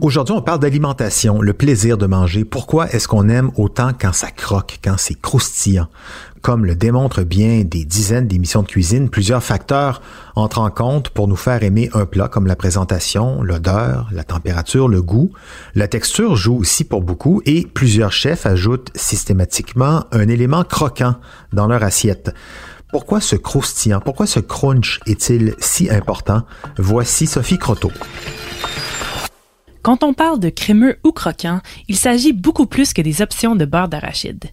Aujourd'hui, on parle d'alimentation, le plaisir de manger. Pourquoi est-ce qu'on aime autant quand ça croque, quand c'est croustillant? Comme le démontrent bien des dizaines d'émissions de cuisine, plusieurs facteurs entrent en compte pour nous faire aimer un plat comme la présentation, l'odeur, la température, le goût. La texture joue aussi pour beaucoup et plusieurs chefs ajoutent systématiquement un élément croquant dans leur assiette. Pourquoi ce croustillant, pourquoi ce crunch est-il si important? Voici Sophie Croteau. Quand on parle de crémeux ou croquant, il s'agit beaucoup plus que des options de beurre d'arachide.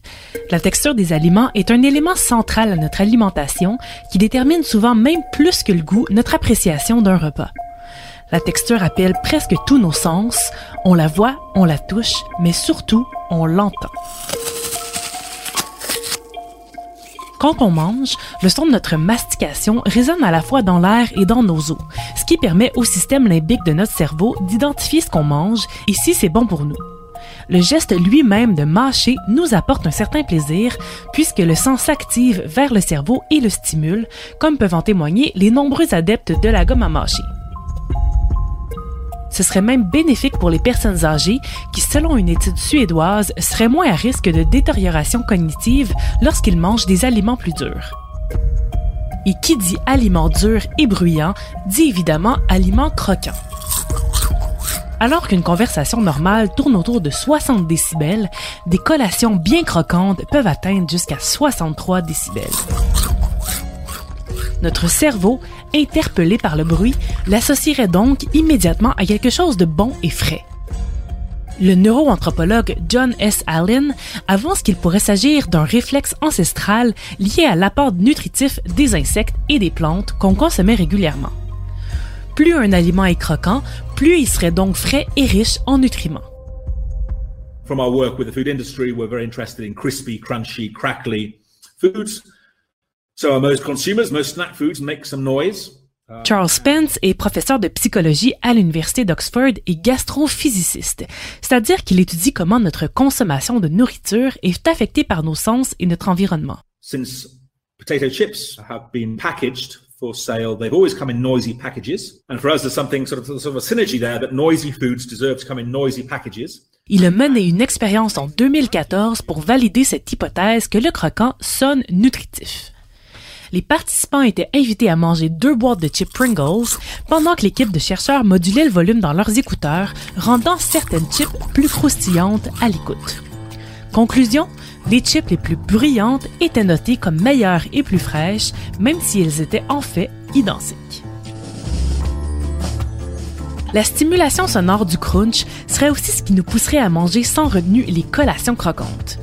La texture des aliments est un élément central à notre alimentation qui détermine souvent même plus que le goût notre appréciation d'un repas. La texture appelle presque tous nos sens, on la voit, on la touche, mais surtout, on l'entend. Quand on mange, le son de notre mastication résonne à la fois dans l'air et dans nos os, ce qui permet au système limbique de notre cerveau d'identifier ce qu'on mange et si c'est bon pour nous. Le geste lui-même de mâcher nous apporte un certain plaisir puisque le sang s'active vers le cerveau et le stimule, comme peuvent en témoigner les nombreux adeptes de la gomme à mâcher. Ce serait même bénéfique pour les personnes âgées qui, selon une étude suédoise, seraient moins à risque de détérioration cognitive lorsqu'ils mangent des aliments plus durs. Et qui dit aliments durs et bruyants dit évidemment aliments croquants. Alors qu'une conversation normale tourne autour de 60 décibels, des collations bien croquantes peuvent atteindre jusqu'à 63 décibels. Notre cerveau, interpellé par le bruit, l'associerait donc immédiatement à quelque chose de bon et frais. Le neuroanthropologue John S. Allen avance qu'il pourrait s'agir d'un réflexe ancestral lié à l'apport nutritif des insectes et des plantes qu'on consommait régulièrement. Plus un aliment est croquant, plus il serait donc frais et riche en nutriments. From our work with the food industry, we're very interested in crispy, crunchy, crackly foods. So most consumers, most snack foods make some noise. Charles Spence est professeur de psychologie à l'Université d'Oxford et gastrophysiciste, c'est-à-dire qu'il étudie comment notre consommation de nourriture est affectée par nos sens et notre environnement. Since potato chips have been packaged for sale, they've always come in noisy packages. And for us, there's something sort of, sort of a synergy there that noisy foods deserve to come in noisy packages. Il a mené une expérience en 2014 pour valider cette hypothèse que le croquant sonne nutritif les participants étaient invités à manger deux boîtes de chips Pringles pendant que l'équipe de chercheurs modulait le volume dans leurs écouteurs, rendant certaines chips plus croustillantes à l'écoute. Conclusion, les chips les plus bruyantes étaient notées comme meilleures et plus fraîches, même si elles étaient en fait identiques. La stimulation sonore du crunch serait aussi ce qui nous pousserait à manger sans retenue les collations croquantes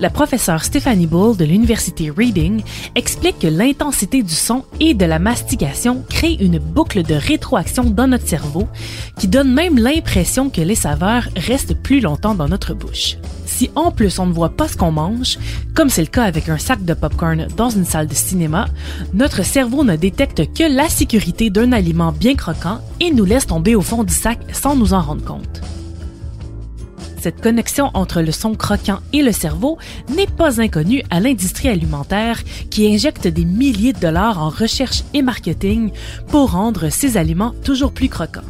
la professeure Stephanie Bull de l'Université Reading explique que l'intensité du son et de la mastication crée une boucle de rétroaction dans notre cerveau qui donne même l'impression que les saveurs restent plus longtemps dans notre bouche. Si en plus on ne voit pas ce qu'on mange, comme c'est le cas avec un sac de popcorn dans une salle de cinéma, notre cerveau ne détecte que la sécurité d'un aliment bien croquant et nous laisse tomber au fond du sac sans nous en rendre compte cette connexion entre le son croquant et le cerveau n'est pas inconnue à l'industrie alimentaire qui injecte des milliers de dollars en recherche et marketing pour rendre ces aliments toujours plus croquants.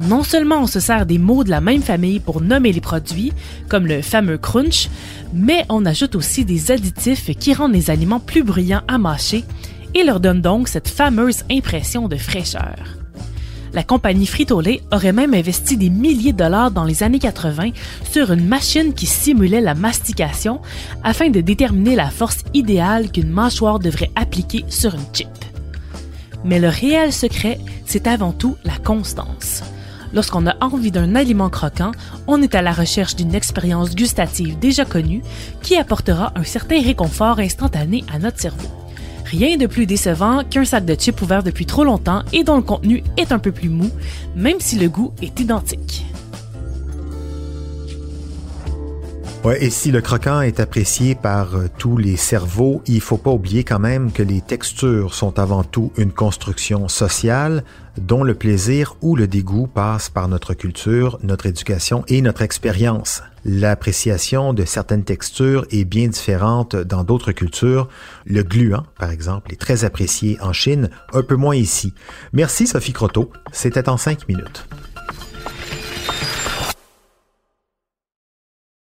Non seulement on se sert des mots de la même famille pour nommer les produits, comme le fameux crunch, mais on ajoute aussi des additifs qui rendent les aliments plus bruyants à mâcher et leur donnent donc cette fameuse impression de fraîcheur. La compagnie Frito-Lay aurait même investi des milliers de dollars dans les années 80 sur une machine qui simulait la mastication afin de déterminer la force idéale qu'une mâchoire devrait appliquer sur une chip. Mais le réel secret, c'est avant tout la constance. Lorsqu'on a envie d'un aliment croquant, on est à la recherche d'une expérience gustative déjà connue qui apportera un certain réconfort instantané à notre cerveau. Rien de plus décevant qu'un sac de chips ouvert depuis trop longtemps et dont le contenu est un peu plus mou, même si le goût est identique. Ouais, et si le croquant est apprécié par euh, tous les cerveaux, il faut pas oublier quand même que les textures sont avant tout une construction sociale dont le plaisir ou le dégoût passe par notre culture, notre éducation et notre expérience. L'appréciation de certaines textures est bien différente dans d'autres cultures. Le gluant, par exemple, est très apprécié en Chine, un peu moins ici. Merci Sophie Croteau. C'était en cinq minutes.